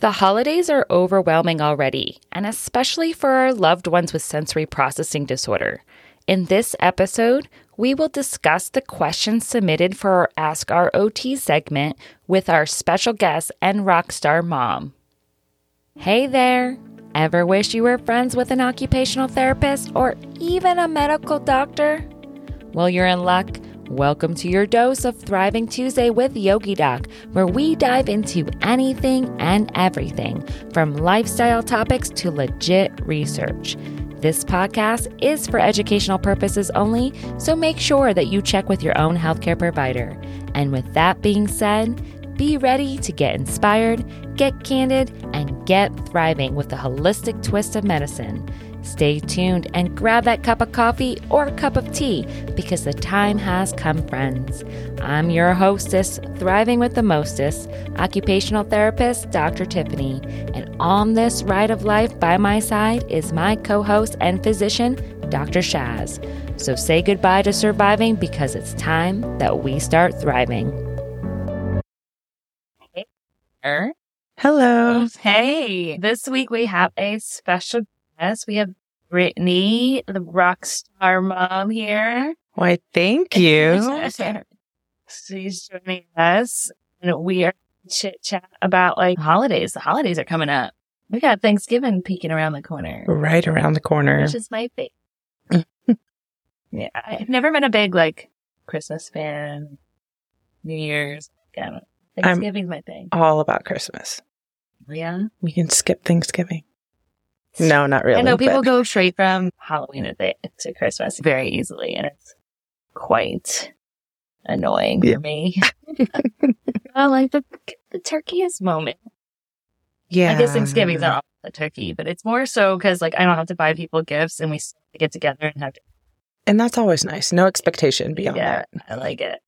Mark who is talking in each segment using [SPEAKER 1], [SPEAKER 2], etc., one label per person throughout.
[SPEAKER 1] The holidays are overwhelming already, and especially for our loved ones with sensory processing disorder. In this episode, we will discuss the questions submitted for our Ask Our OT segment with our special guest and rock star mom. Hey there! Ever wish you were friends with an occupational therapist or even a medical doctor? Well, you're in luck. Welcome to your dose of Thriving Tuesday with Yogi Doc, where we dive into anything and everything from lifestyle topics to legit research. This podcast is for educational purposes only, so make sure that you check with your own healthcare provider. And with that being said, be ready to get inspired, get candid, and get thriving with a holistic twist of medicine. Stay tuned and grab that cup of coffee or cup of tea because the time has come, friends. I'm your hostess, thriving with the mostest, occupational therapist, Dr. Tiffany. And on this ride of life by my side is my co host and physician, Dr. Shaz. So say goodbye to surviving because it's time that we start thriving. Hey.
[SPEAKER 2] Hello.
[SPEAKER 1] Hey, this week we have a special guest. We have Brittany, the rock star mom here.
[SPEAKER 2] Why, thank you.
[SPEAKER 1] She's joining us and we are chit chat about like holidays. The holidays are coming up. We got Thanksgiving peeking around the corner,
[SPEAKER 2] right around the corner.
[SPEAKER 1] which is my favorite. yeah, I've never been a big like Christmas fan. New Year's, yeah, Thanksgiving's my thing.
[SPEAKER 2] All about Christmas.
[SPEAKER 1] Yeah,
[SPEAKER 2] We can skip Thanksgiving. No, not really.
[SPEAKER 1] I know people
[SPEAKER 2] but-
[SPEAKER 1] go straight from Halloween to, Christmas very easily, and it's quite annoying
[SPEAKER 2] Yeah.
[SPEAKER 1] for me. I like the the turkeyest moment.
[SPEAKER 2] Yeah.
[SPEAKER 1] I guess Thanksgiving's not all the turkey, but it's more so because like I don't have to buy people gifts, and we get together and have to.
[SPEAKER 2] And that's always nice. No expectation beyond
[SPEAKER 1] yeah,
[SPEAKER 2] that.
[SPEAKER 1] I like it.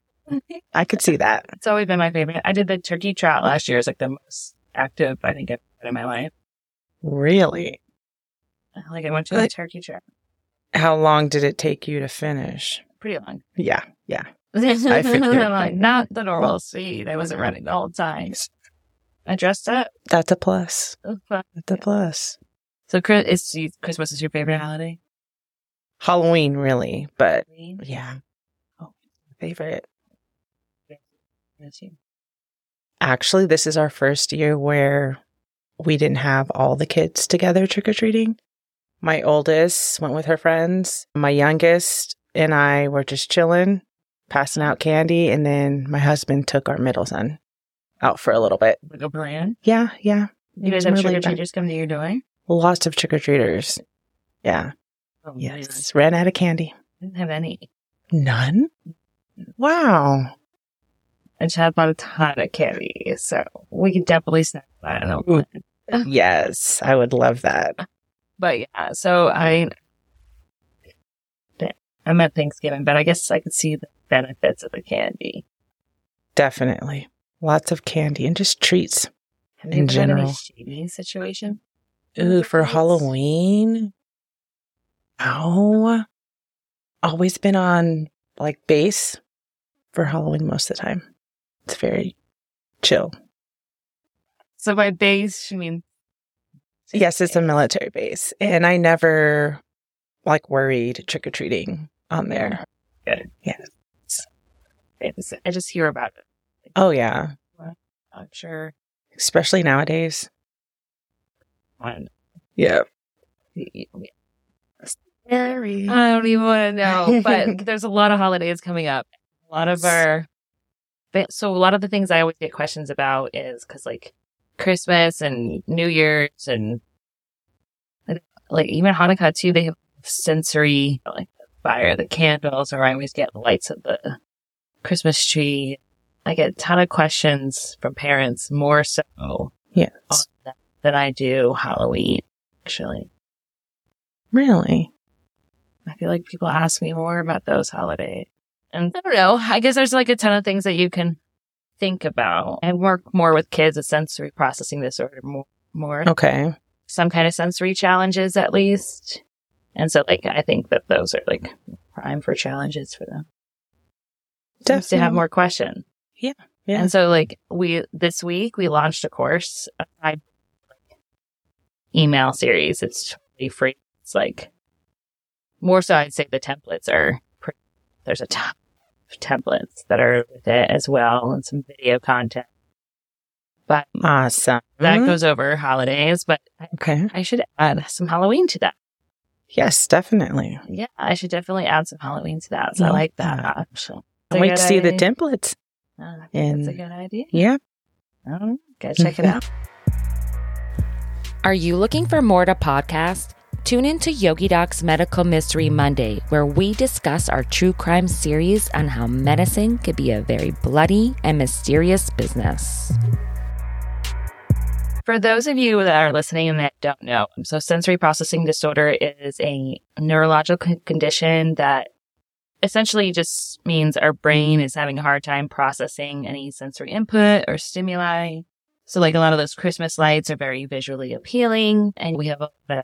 [SPEAKER 2] I could see that.
[SPEAKER 1] It's always been my favorite. I did the turkey trot last year. It's like the most active I think I've been in my life.
[SPEAKER 2] Really?
[SPEAKER 1] Like I went to a turkey trot.
[SPEAKER 2] How long did it take you to finish?
[SPEAKER 1] Pretty long.
[SPEAKER 2] Yeah. Yeah.
[SPEAKER 1] I
[SPEAKER 2] figured.
[SPEAKER 1] like, not the normal speed. I wasn't running the whole time. I dressed up.
[SPEAKER 2] That's a plus.
[SPEAKER 1] It was fun.
[SPEAKER 2] That's a plus.
[SPEAKER 1] So Chris, is Christmas is your favorite holiday?
[SPEAKER 2] Halloween, really. But yeah. Oh, favorite. Actually, this is our first year where we didn't have all the kids together trick or treating. My oldest went with her friends. My youngest and I were just chilling, passing out candy. And then my husband took our middle son out for a little bit.
[SPEAKER 1] Like a plan.
[SPEAKER 2] Yeah, yeah.
[SPEAKER 1] You guys have trick or treaters come to your door?
[SPEAKER 2] Lots of trick or treaters. Yeah.
[SPEAKER 1] Oh,
[SPEAKER 2] Yes. Ran out of candy.
[SPEAKER 1] Didn't have any.
[SPEAKER 2] None? Wow.
[SPEAKER 1] I just had bought a ton of candy, so we could definitely snack that. on
[SPEAKER 2] Ooh.
[SPEAKER 1] one.
[SPEAKER 2] yes, I would love that.
[SPEAKER 1] But yeah, so I, I'm at Thanksgiving, but I guess I could see the benefits of the candy.
[SPEAKER 2] Definitely. Lots of candy and just treats.
[SPEAKER 1] Have
[SPEAKER 2] In
[SPEAKER 1] you been in any
[SPEAKER 2] general.
[SPEAKER 1] shady situation?
[SPEAKER 2] Ooh, for
[SPEAKER 1] Yes.
[SPEAKER 2] Halloween? Oh, always been on like base for Halloween most of the time. It's very chill.
[SPEAKER 1] So by base, you mean
[SPEAKER 2] Yes, it's a military base. And I never like worried trick or treating on there.
[SPEAKER 1] Oh, good.
[SPEAKER 2] Yes.
[SPEAKER 1] It's- I just hear about it.
[SPEAKER 2] Oh, yeah.
[SPEAKER 1] I'm sure.
[SPEAKER 2] Especially nowadays.
[SPEAKER 1] One.
[SPEAKER 2] Yeah.
[SPEAKER 1] Scary. I don't even want to know, but there's a lot of holidays coming up. A lot of our, so a lot of the things I always get questions about is because like Christmas and New Year's and like even Hanukkah too, they have sensory like the fire, the candles, or I always get lights of the Christmas tree. I get a ton of questions from parents more so
[SPEAKER 2] Yes.
[SPEAKER 1] than I do Halloween, actually.
[SPEAKER 2] Really?
[SPEAKER 1] I feel like people ask me more about those holidays. And I don't know. I guess there's like a ton of things that you can think about. and work more with kids with sensory processing disorder more, more
[SPEAKER 2] Okay.
[SPEAKER 1] some kind of sensory challenges at least. And so like I think that those are like prime for challenges for them. Seems to have more questions.
[SPEAKER 2] Yeah, yeah.
[SPEAKER 1] And so like we this week we launched a course, a five email series. It's totally free. It's like more so I'd say the templates are pretty, there's a ton templates that are with it as well and some video content. But
[SPEAKER 2] Awesome.
[SPEAKER 1] that goes over holidays, but I-
[SPEAKER 2] Okay.
[SPEAKER 1] I should add some Halloween to that.
[SPEAKER 2] Yes, definitely.
[SPEAKER 1] Yeah, I should definitely add some Halloween to that. So I like that option.
[SPEAKER 2] Can't wait to see the templates.
[SPEAKER 1] Uh, I think that's a good idea.
[SPEAKER 2] Yeah.
[SPEAKER 1] Oh, go check it out. Are you looking for more to podcast? Tune in to Yogi Doc's Medical Mystery Monday, where we discuss our true crime series on how medicine could be a very bloody and mysterious business. For those of you that are listening and that don't know, so sensory processing disorder is a neurological condition that essentially just means our brain is having a hard time processing any sensory input or stimuli. So, like a lot of those Christmas lights are very visually appealing, and we have a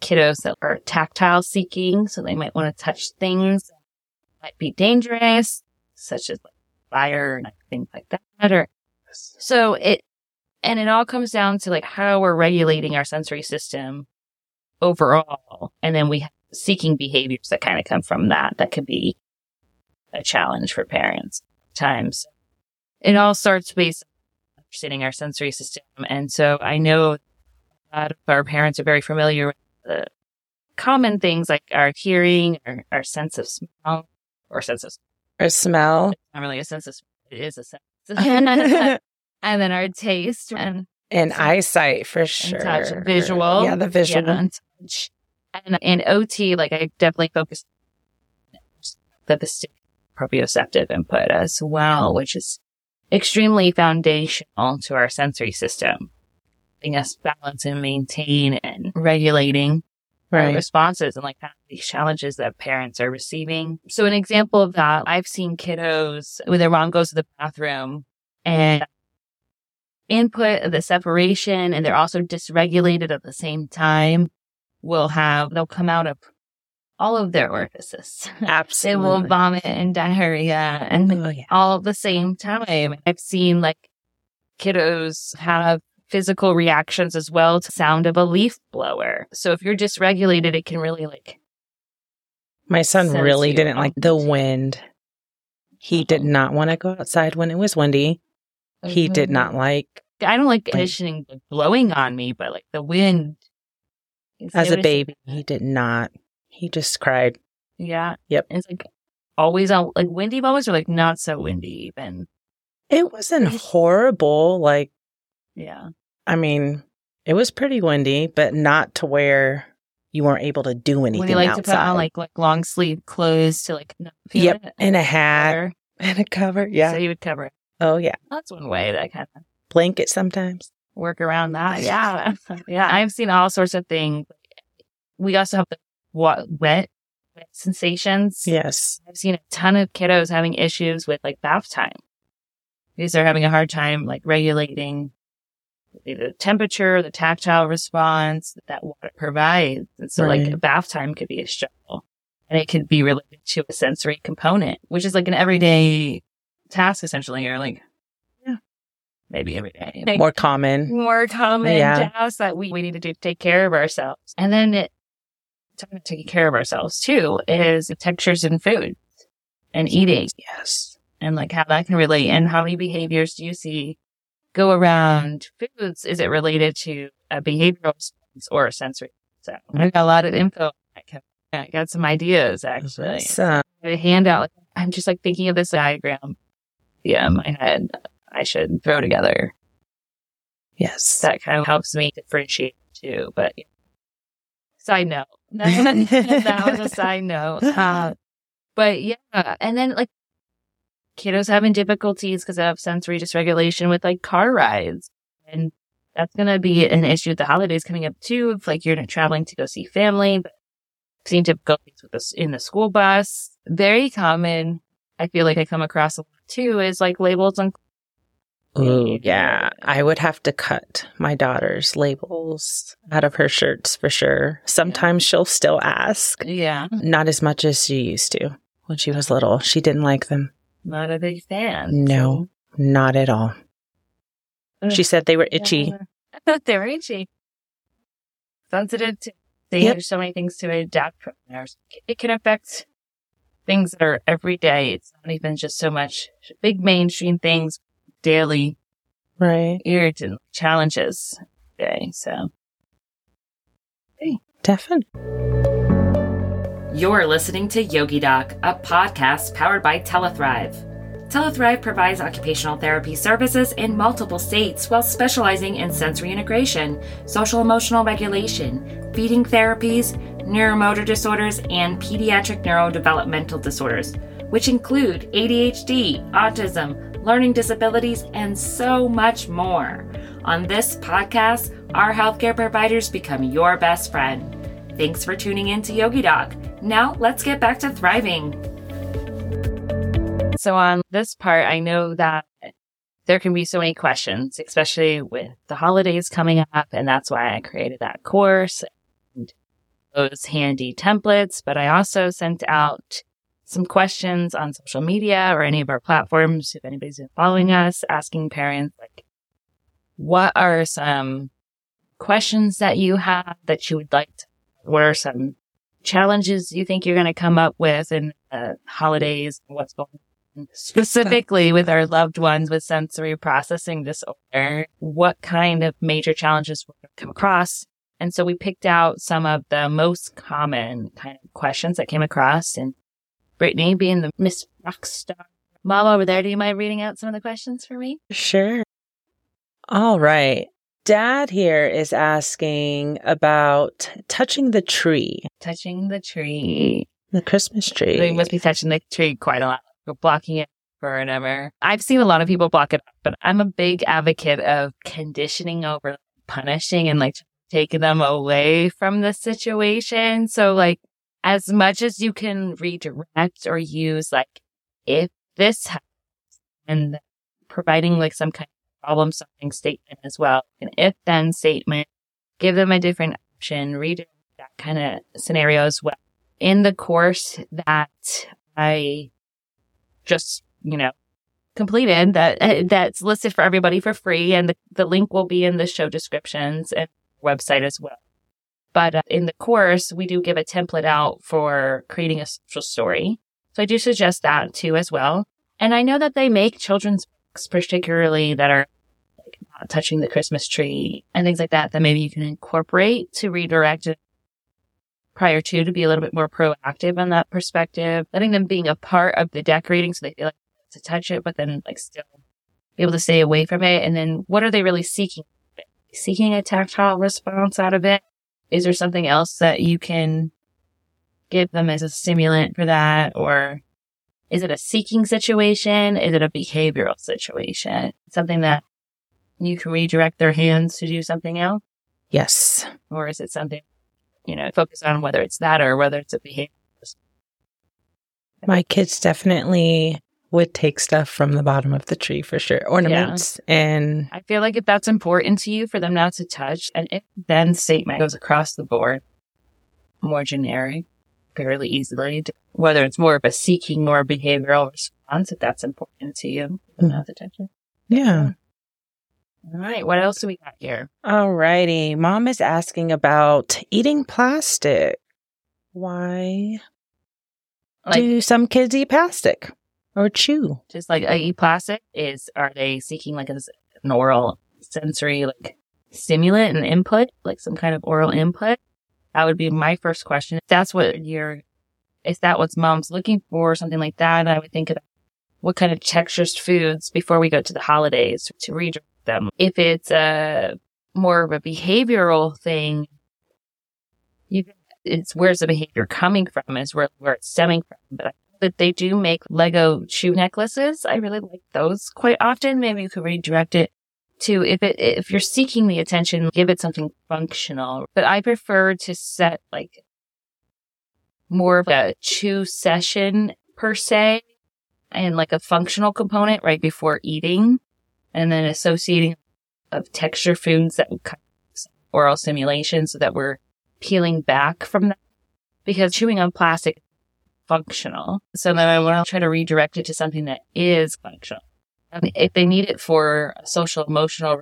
[SPEAKER 1] kiddos that are tactile seeking, so they might want to touch things that might be dangerous, such as like fire and things like that. Or so it, and it all comes down to like how we're regulating our sensory system overall, and then we have seeking behaviors that kind of come from that. That could be a challenge for parents at times. It all starts based on understanding our sensory system, and so I know a lot of our parents are very familiar with the common things like our hearing, or our sense of smell, or sense of
[SPEAKER 2] Or smell.
[SPEAKER 1] not really a sense of smell, it is a sense. and
[SPEAKER 2] and
[SPEAKER 1] then our taste and, and
[SPEAKER 2] eyesight for
[SPEAKER 1] and
[SPEAKER 2] sure.
[SPEAKER 1] touch, visual.
[SPEAKER 2] Yeah, the visual.
[SPEAKER 1] yeah, and touch. And in OT, like I definitely focus the vestibular proprioceptive input as well, which is extremely foundational to our sensory system, helping us balance and maintain and regulating
[SPEAKER 2] Right.
[SPEAKER 1] responses and like these challenges that parents are receiving. So an example of that, I've seen kiddos when their mom goes to the bathroom and input the separation and they're also dysregulated at the same time will have, they'll come out of all of their orifices.
[SPEAKER 2] Absolutely.
[SPEAKER 1] they will vomit and diarrhea and
[SPEAKER 2] Oh, yeah.
[SPEAKER 1] all at the same time. I've seen like kiddos have physical reactions as well to sound of a leaf blower. So if you're dysregulated, it can really like
[SPEAKER 2] My son really didn't like the wind. He did not want to go outside when it was windy. He did
[SPEAKER 1] Mm-hmm.
[SPEAKER 2] not like
[SPEAKER 1] I don't like conditioning blowing on me, but like the wind.
[SPEAKER 2] As a baby. He did not. He just cried.
[SPEAKER 1] Yeah.
[SPEAKER 2] Yep.
[SPEAKER 1] And it's like always on like windy moments or like not so windy even.
[SPEAKER 2] It wasn't horrible. Like,
[SPEAKER 1] Yeah.
[SPEAKER 2] I mean, it was pretty windy, but not to where you weren't able to do anything
[SPEAKER 1] you like
[SPEAKER 2] outside.
[SPEAKER 1] to put on like like long sleeve clothes to like feel
[SPEAKER 2] Yep,
[SPEAKER 1] it?
[SPEAKER 2] and a hat
[SPEAKER 1] Cover?
[SPEAKER 2] and a cover. Yeah.
[SPEAKER 1] So you would cover it.
[SPEAKER 2] oh yeah.
[SPEAKER 1] That's one way that kind of
[SPEAKER 2] Blanket sometimes.
[SPEAKER 1] work around that. Yeah. yeah. I've seen all sorts of things. We also have the wet, wet sensations.
[SPEAKER 2] Yes.
[SPEAKER 1] I've seen a ton of kiddos having issues with like bath time because they're having a hard time like regulating the temperature, the tactile response that water provides. And so
[SPEAKER 2] Right.
[SPEAKER 1] like bath time could be a struggle and it could be related to a sensory component, which is like an everyday task essentially or like, yeah, maybe every day. Like,
[SPEAKER 2] More common.
[SPEAKER 1] more common
[SPEAKER 2] Yeah.
[SPEAKER 1] tasks that we, we need to do to take care of ourselves. And then it, talking about taking care of ourselves too, is the textures in food and eating
[SPEAKER 2] Yes.
[SPEAKER 1] and like how that can relate and how many behaviors do you see go around foods? Is it related to a behavioral response or a sensory? So I got a lot of info. I got- I got some ideas actually.
[SPEAKER 2] So,
[SPEAKER 1] A handout. I'm just like thinking of this diagram. Yeah, in my head. I should throw together
[SPEAKER 2] yes.
[SPEAKER 1] that kind of helps me differentiate too. But yeah. side note, that was a side note. Uh, but yeah, and then like kiddos having difficulties because of sensory dysregulation with like car rides, and that's gonna be an issue with the holidays coming up too. If like you're not traveling to go see family, but seeing difficulties with this in the school bus, very common. I feel like I come across a lot too is like labels on
[SPEAKER 2] Ooh, yeah. I would have to cut my daughter's labels out of her shirts for sure. Sometimes she'll still ask.
[SPEAKER 1] yeah.
[SPEAKER 2] Not as much as she used to when she was little. She didn't like them.
[SPEAKER 1] Not a big fan.
[SPEAKER 2] No, not at all.
[SPEAKER 1] so-
[SPEAKER 2] She said they were itchy.
[SPEAKER 1] I thought they were itchy. sensitive to things.
[SPEAKER 2] Yep.
[SPEAKER 1] There's so many things to adapt from there. It can affect things that are every day. It's not even just so much big mainstream things, daily
[SPEAKER 2] Right.
[SPEAKER 1] irritant challenges. Okay, so
[SPEAKER 2] Definitely.
[SPEAKER 1] You're listening to Yogi Doc, a podcast powered by TelaThrive. TelaThrive provides occupational therapy services in multiple states while specializing in sensory integration, social emotional regulation, feeding therapies, neuromotor disorders, and pediatric neurodevelopmental disorders, which include ADHD, autism, learning disabilities, and so much more. On this podcast, our healthcare providers become your best friend. Thanks for tuning in to Yogi Doc. Now let's get back to thriving. So, on this part, I know that there can be so many questions, especially with the holidays coming up. And that's why I created that course and those handy templates. But I also sent out some questions on social media or any of our platforms. If anybody's been following us, asking parents, like, what are some questions that you have that you would like to, what are some challenges you think you're going to come up with in uh, holidays? What's going on specifically with our loved ones with sensory processing disorder? What kind of major challenges we're going to come across? And so we picked out some of the most common kind of questions that came across and Brittany being the Miss Rockstar mom over there. Do you mind reading out some of the questions for me?
[SPEAKER 2] Sure. All right. Dad here is asking about touching the tree,
[SPEAKER 1] Touching the tree.
[SPEAKER 2] the Christmas tree.
[SPEAKER 1] They must be touching the tree quite a lot. We're blocking it forever. I've seen a lot of people block it, but I'm a big advocate of conditioning over punishing and like taking them away from the situation. So like as much as you can redirect or use like if this happens and providing like some kind of problem solving statement as well. An if then statement, give them a different option, redirect that kind of scenario as well. In the course that I just, you know, completed that uh, that's listed for everybody for free and the, the link will be in the show descriptions and website as well. But uh, in the course, we do give a template out for creating a social story. So I do suggest that too as well. And I know that they make children's particularly that are like not touching the Christmas tree and things like that, that maybe you can incorporate to redirect it prior to to be a little bit more proactive on that perspective, letting them being a part of the decorating so they feel like to touch it, but then like still be able to stay away from it. And then what are they really seeking? Seeking a tactile response out of it? Is there something else that you can give them as a stimulant for that? Or is it a seeking situation? Is it a behavioral situation? Something that you can redirect their hands to do something else?
[SPEAKER 2] yes.
[SPEAKER 1] Or is it something, you know, focus on whether it's that or whether it's a behavior?
[SPEAKER 2] My kids definitely would take stuff from the bottom of the tree for sure. Ornaments and
[SPEAKER 1] I feel like if that's important to you for them not to touch, and if then statement goes across the board, more generic, fairly easily, whether it's more of a seeking or behavioral response, if that's important to you, for them not to touch it.
[SPEAKER 2] yeah.
[SPEAKER 1] All right, what else do we got here?
[SPEAKER 2] All righty. Mom is asking about eating plastic. Why
[SPEAKER 1] Like,
[SPEAKER 2] do some kids eat plastic or chew?
[SPEAKER 1] just like I eat plastic is, are they seeking like a, an oral sensory like stimulant and input, like some kind of oral input? That would be my first question. If that's what you're, if that what's mom's looking for, something like that, I would think of what kind of textures foods before we go to the holidays to redirect them. If it's a more of a behavioral thing, you it's where's the behavior coming from is where where it's stemming from. But I that they do make Lego shoe necklaces. I really like those quite often. Maybe you could redirect it to if it if you're seeking the attention, give it something functional. But I prefer to set like more of a chew session per se and like a functional component right before eating and then associating of texture foods that kind oral stimulation so that we're peeling back from that because chewing on plastic functional. So then I want to try to redirect it to something that is functional. And if they need it for social emotional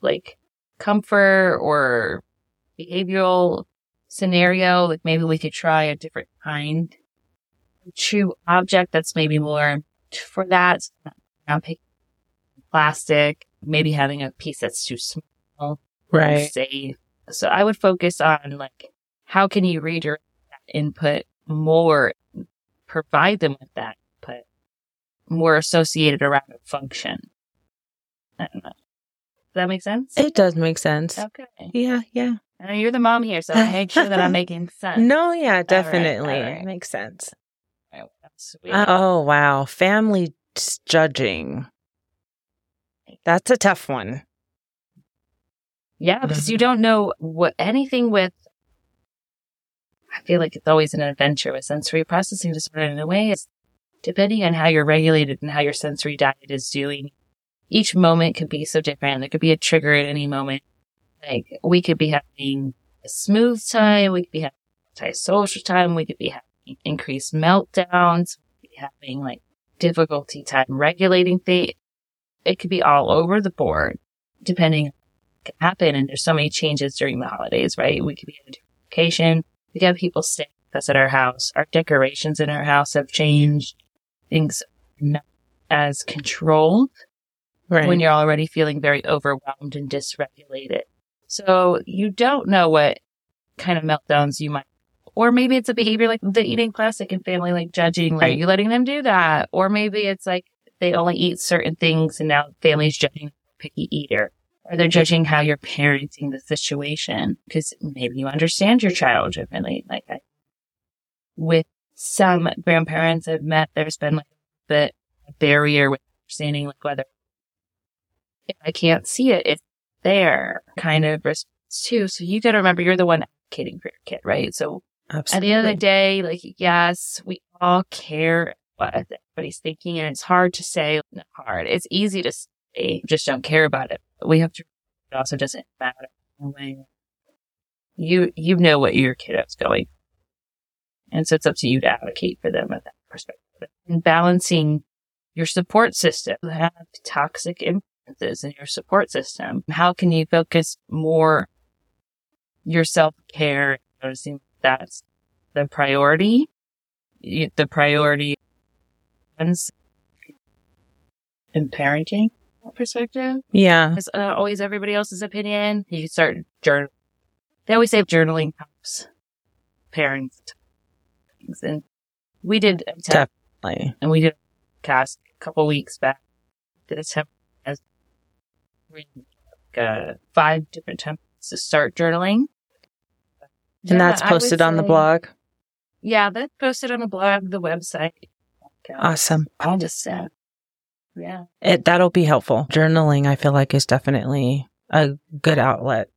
[SPEAKER 1] like comfort or behavioral scenario, like maybe we could try a different kind of chew object that's maybe more for that. Not picking plastic, maybe having a piece that's too small,
[SPEAKER 2] Right.
[SPEAKER 1] safe. So I would focus on like how can you redirect that input more, provide them with that more associated around a function. I don't know. Does that make sense?
[SPEAKER 2] It does make sense.
[SPEAKER 1] okay.
[SPEAKER 2] Yeah, yeah.
[SPEAKER 1] I you're the mom here, so make sure that I'm making sense.
[SPEAKER 2] No, yeah, definitely.
[SPEAKER 1] all right.
[SPEAKER 2] Makes sense.
[SPEAKER 1] All right, what else do
[SPEAKER 2] Oh, wow. Family judging. That's a tough one.
[SPEAKER 1] Yeah, because mm-hmm. you don't know what anything with. I feel like it's always an adventure with sensory processing disorder in a way. It's depending on how you're regulated and how your sensory diet is doing. Each moment could be so different. There could be a trigger at any moment. Like we could be having a smooth time. We could be having anti-social time. We could be having increased meltdowns. We could be having like difficulty time regulating things. It could be all over the board depending can happen. And there's so many changes during the holidays, right? We could be at a different location. We could have people stay with us at our house. Our decorations in our house have changed. Things not as controlled
[SPEAKER 2] Right.
[SPEAKER 1] when you're already feeling very overwhelmed and dysregulated. So you don't know what kind of meltdowns you might, or maybe it's a behavior like the eating plastic and family like judging, like
[SPEAKER 2] Right.
[SPEAKER 1] you letting them do that. Or maybe it's like they only eat certain things and now family's judging picky eater. Or they're judging how you're parenting the situation because maybe you understand your child differently. Like I, with some grandparents I've met, there's been like a bit a barrier with understanding like whether if I can't see it, it's there kind of response too. So you got to remember you're the one advocating for your kid, right? So
[SPEAKER 2] Absolutely.
[SPEAKER 1] at the end of the day, like, yes, we all care what everybody's thinking and it's hard to say, not hard. It's easy to say, just don't care about it. But we have to, it also doesn't matter in a way. You, you know what your kiddo's going. And so it's up to you to advocate for them at that perspective and balancing your support system. Have toxic influences in your support system. How can you focus more your self care, noticing that's the priority. The priority ones in parenting perspective
[SPEAKER 2] yeah.
[SPEAKER 1] is uh, always everybody else's opinion. You start journal. They always say journaling helps parents things, and we did a test,
[SPEAKER 2] Definitely.
[SPEAKER 1] and we did a cast a couple weeks back. Did a temp as like, uh, five different templates to start journaling.
[SPEAKER 2] And that's
[SPEAKER 1] Yeah, would
[SPEAKER 2] posted on the blog.
[SPEAKER 1] Yeah, that's posted on the blog, the website.
[SPEAKER 2] Awesome.
[SPEAKER 1] I'll just said, yeah.
[SPEAKER 2] It that'll be helpful. Journaling, I feel like, is definitely a good outlet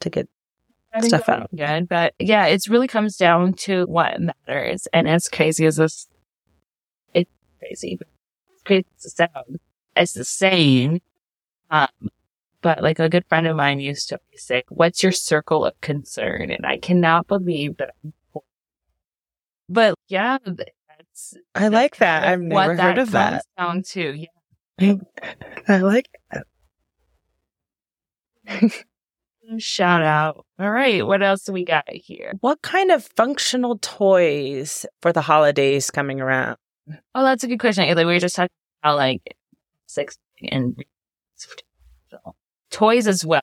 [SPEAKER 2] to get Stuff out.
[SPEAKER 1] Good, but yeah, it really comes down to what matters. And as crazy as this, it's crazy, it's crazy as it sounds. It's the same. Um, but like a good friend of mine used to say, what's your circle of concern? And I cannot believe that I'm poor. But yeah, that's
[SPEAKER 2] I like that. I've never heard of that.
[SPEAKER 1] Down to yeah.
[SPEAKER 2] I like that.
[SPEAKER 1] Shout out. All right. What else do we got here?
[SPEAKER 2] What kind of functional toys for the holidays coming around?
[SPEAKER 1] Oh, that's a good question. Like, we were just talking about like six and toys as well.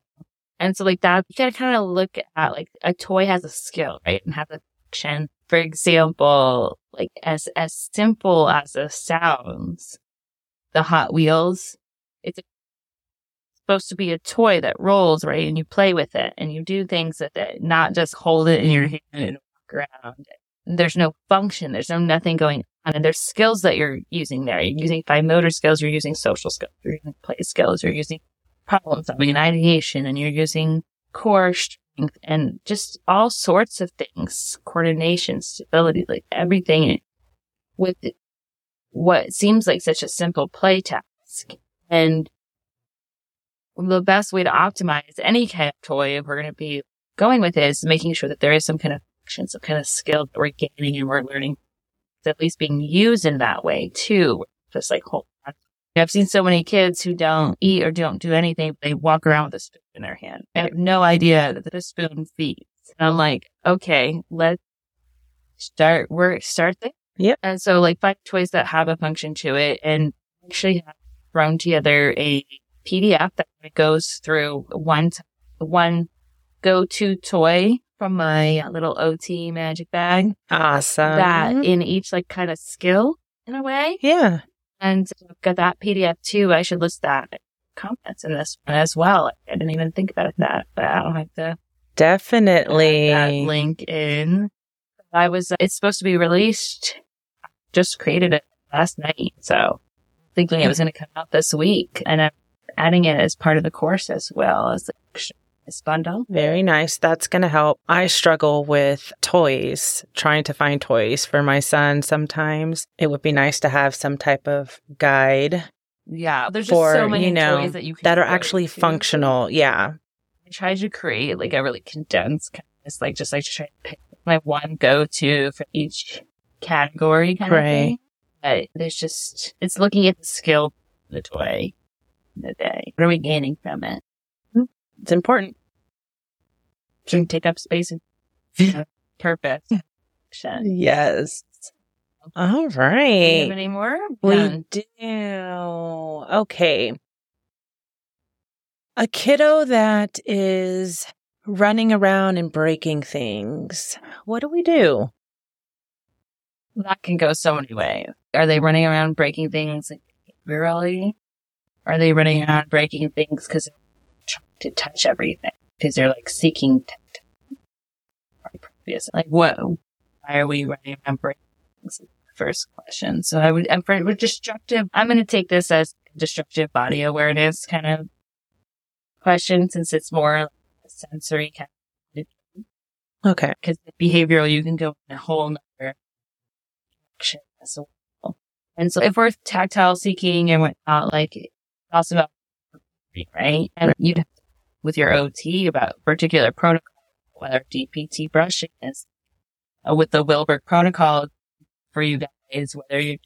[SPEAKER 1] And so like that, you gotta kind of look at like a toy has a skill, right? And has a function. For example, like as, as simple as it sounds, the Hot Wheels, it's supposed to be a toy that rolls, right? And you play with it and you do things with it, not just hold it in your hand and walk around. There's no function. There's no nothing going on. And there's skills that you're using there. You're using fine motor skills. You're using social skills. You're using play skills. You're using problem solving and ideation. And you're using core strength and just all sorts of things. Coordination, stability, like everything with what seems like such a simple play task. And the best way to optimize any kind of toy, if we're going to be going with it, is making sure that there is some kind of function, some kind of skill that we're gaining and we're learning. It's at least being used in that way too. Just like hold on, I've seen so many kids who don't eat or don't do anything. They walk around with a spoon in their hand. I have no idea that the spoon feeds. And I'm like, okay, let's start, we're start there.
[SPEAKER 2] Yep.
[SPEAKER 1] And so like find toys that have a function to it and actually have thrown together a PDF that goes through one, t- one go-to toy from my little OT magic bag
[SPEAKER 2] Awesome.
[SPEAKER 1] that in each like kind of skill in a way.
[SPEAKER 2] yeah.
[SPEAKER 1] And I've got that PDF too. I should list that comments in this one as well. I didn't even think about that, but I'll have to
[SPEAKER 2] Definitely.
[SPEAKER 1] that link in. I was, it's supposed to be released. Just created it last night. So thinking it hmm. was going to come out this week and I'm adding it as part of the course as well as the this bundle.
[SPEAKER 2] Very nice. That's going to help. I struggle with toys, trying to find toys for my son sometimes. It would be nice to have some type of guide
[SPEAKER 1] Yeah. There's
[SPEAKER 2] for,
[SPEAKER 1] just so many
[SPEAKER 2] you know,
[SPEAKER 1] toys that you can
[SPEAKER 2] that are actually
[SPEAKER 1] to.
[SPEAKER 2] functional. Yeah.
[SPEAKER 1] I tried to create like a really condensed kind of just like just like to try to pick my one go to for each category kind of thing. But there's just it's looking at the skill of the toy in the day. What are we gaining from it? Hmm?
[SPEAKER 2] It's important.
[SPEAKER 1] Shouldn't take up space and purpose.
[SPEAKER 2] Yes. All
[SPEAKER 1] right. Have any more?
[SPEAKER 2] We
[SPEAKER 1] None.
[SPEAKER 2] do. Okay. A kiddo that is running around and breaking things. What do we do?
[SPEAKER 1] that can go so many ways. Are they running around breaking things like really? Are they running around breaking things because they're trying to touch everything? Because they're like seeking. Previous, like what? Why are we running around breaking things? First question. So I would, and for with destructive, I'm going to take this as destructive body awareness kind of question since it's more like a sensory kind of
[SPEAKER 2] Okay.
[SPEAKER 1] because behavioral, you can go in a whole nother direction as well. And so if we're tactile seeking and whatnot, like also about right, and you'd have with your OT about particular protocol, whether DPT brushing is uh, with the Wilbarger protocol for you guys, whether you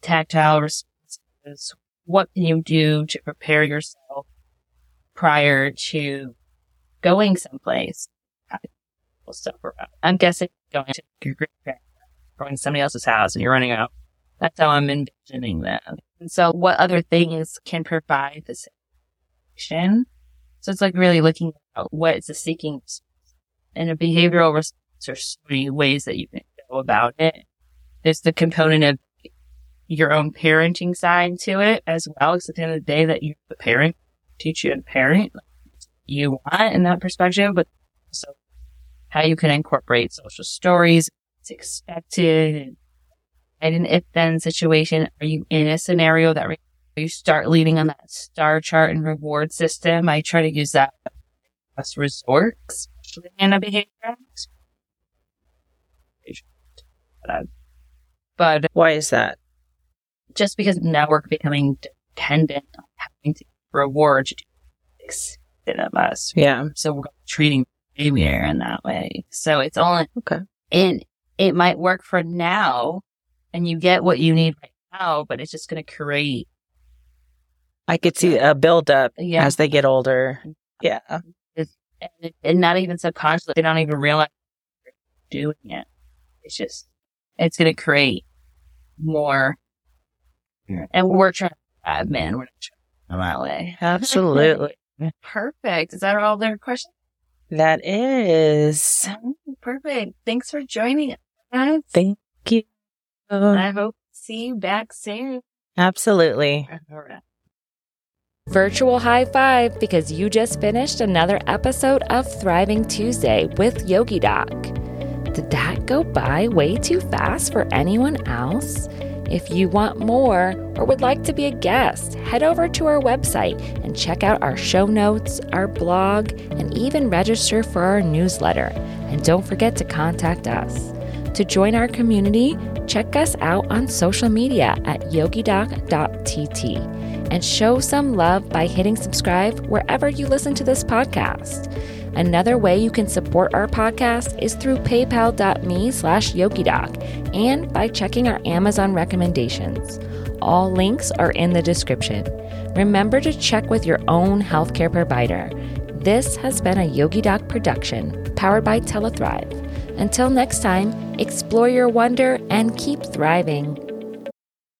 [SPEAKER 1] tactile responses, what can you do to prepare yourself prior to going someplace? stuff around. I'm guessing going to your grandparents, going to somebody else's house and you're running out. That's how I'm envisioning that. And so what other things can provide the situation? So it's like really looking at what is the seeking and a behavioral response. There's so many ways that you can go about it. There's the component of your own parenting side to it as well. Because at the end of the day that you're the parent, teach you to parent you want in that perspective, but so how you can incorporate social stories, it's expected, and an if then situation. Are you in a scenario that you start leading on that star chart and reward system? I try to use that as resort, especially in a behavior. But, uh,
[SPEAKER 2] Why is that?
[SPEAKER 1] just because now we're becoming dependent on having to reward to do expected of us,
[SPEAKER 2] Yeah.
[SPEAKER 1] so we're treating behavior in that way. So it's only
[SPEAKER 2] Okay.
[SPEAKER 1] and it might work for now, and you get what you need right now, but it's just going to create.
[SPEAKER 2] I could see a buildup
[SPEAKER 1] Yeah.
[SPEAKER 2] as they get older. Yeah.
[SPEAKER 1] And, and not even subconsciously, they don't even realize they're doing it. It's just, it's going to create more. And we're trying, uh, man, we're not trying that way.
[SPEAKER 2] Absolutely.
[SPEAKER 1] Perfect. Is that all their questions?
[SPEAKER 2] that is.
[SPEAKER 1] Oh, Perfect. Thanks for joining us.
[SPEAKER 2] Thank you.
[SPEAKER 1] Um, I hope to see you back soon.
[SPEAKER 2] Absolutely.
[SPEAKER 1] All right.
[SPEAKER 3] Virtual high five because you just finished another episode of Thriving Tuesday with Yogi Doc. Did that go by way too fast for anyone else? If you want more or would like to be a guest, head over to our website and check out our show notes, our blog, and even register for our newsletter. And don't forget to contact us. To join our community, check us out on social media at yogidoc.tt and show some love by hitting subscribe wherever you listen to this podcast.
[SPEAKER 1] Another way you can support our podcast is through paypal.me slash yogidoc and by checking our Amazon recommendations. All links are in the description. Remember to check with your own healthcare provider. This has been a Yogi Doc production powered by TelaThrive. Until next time, explore your wonder and keep thriving.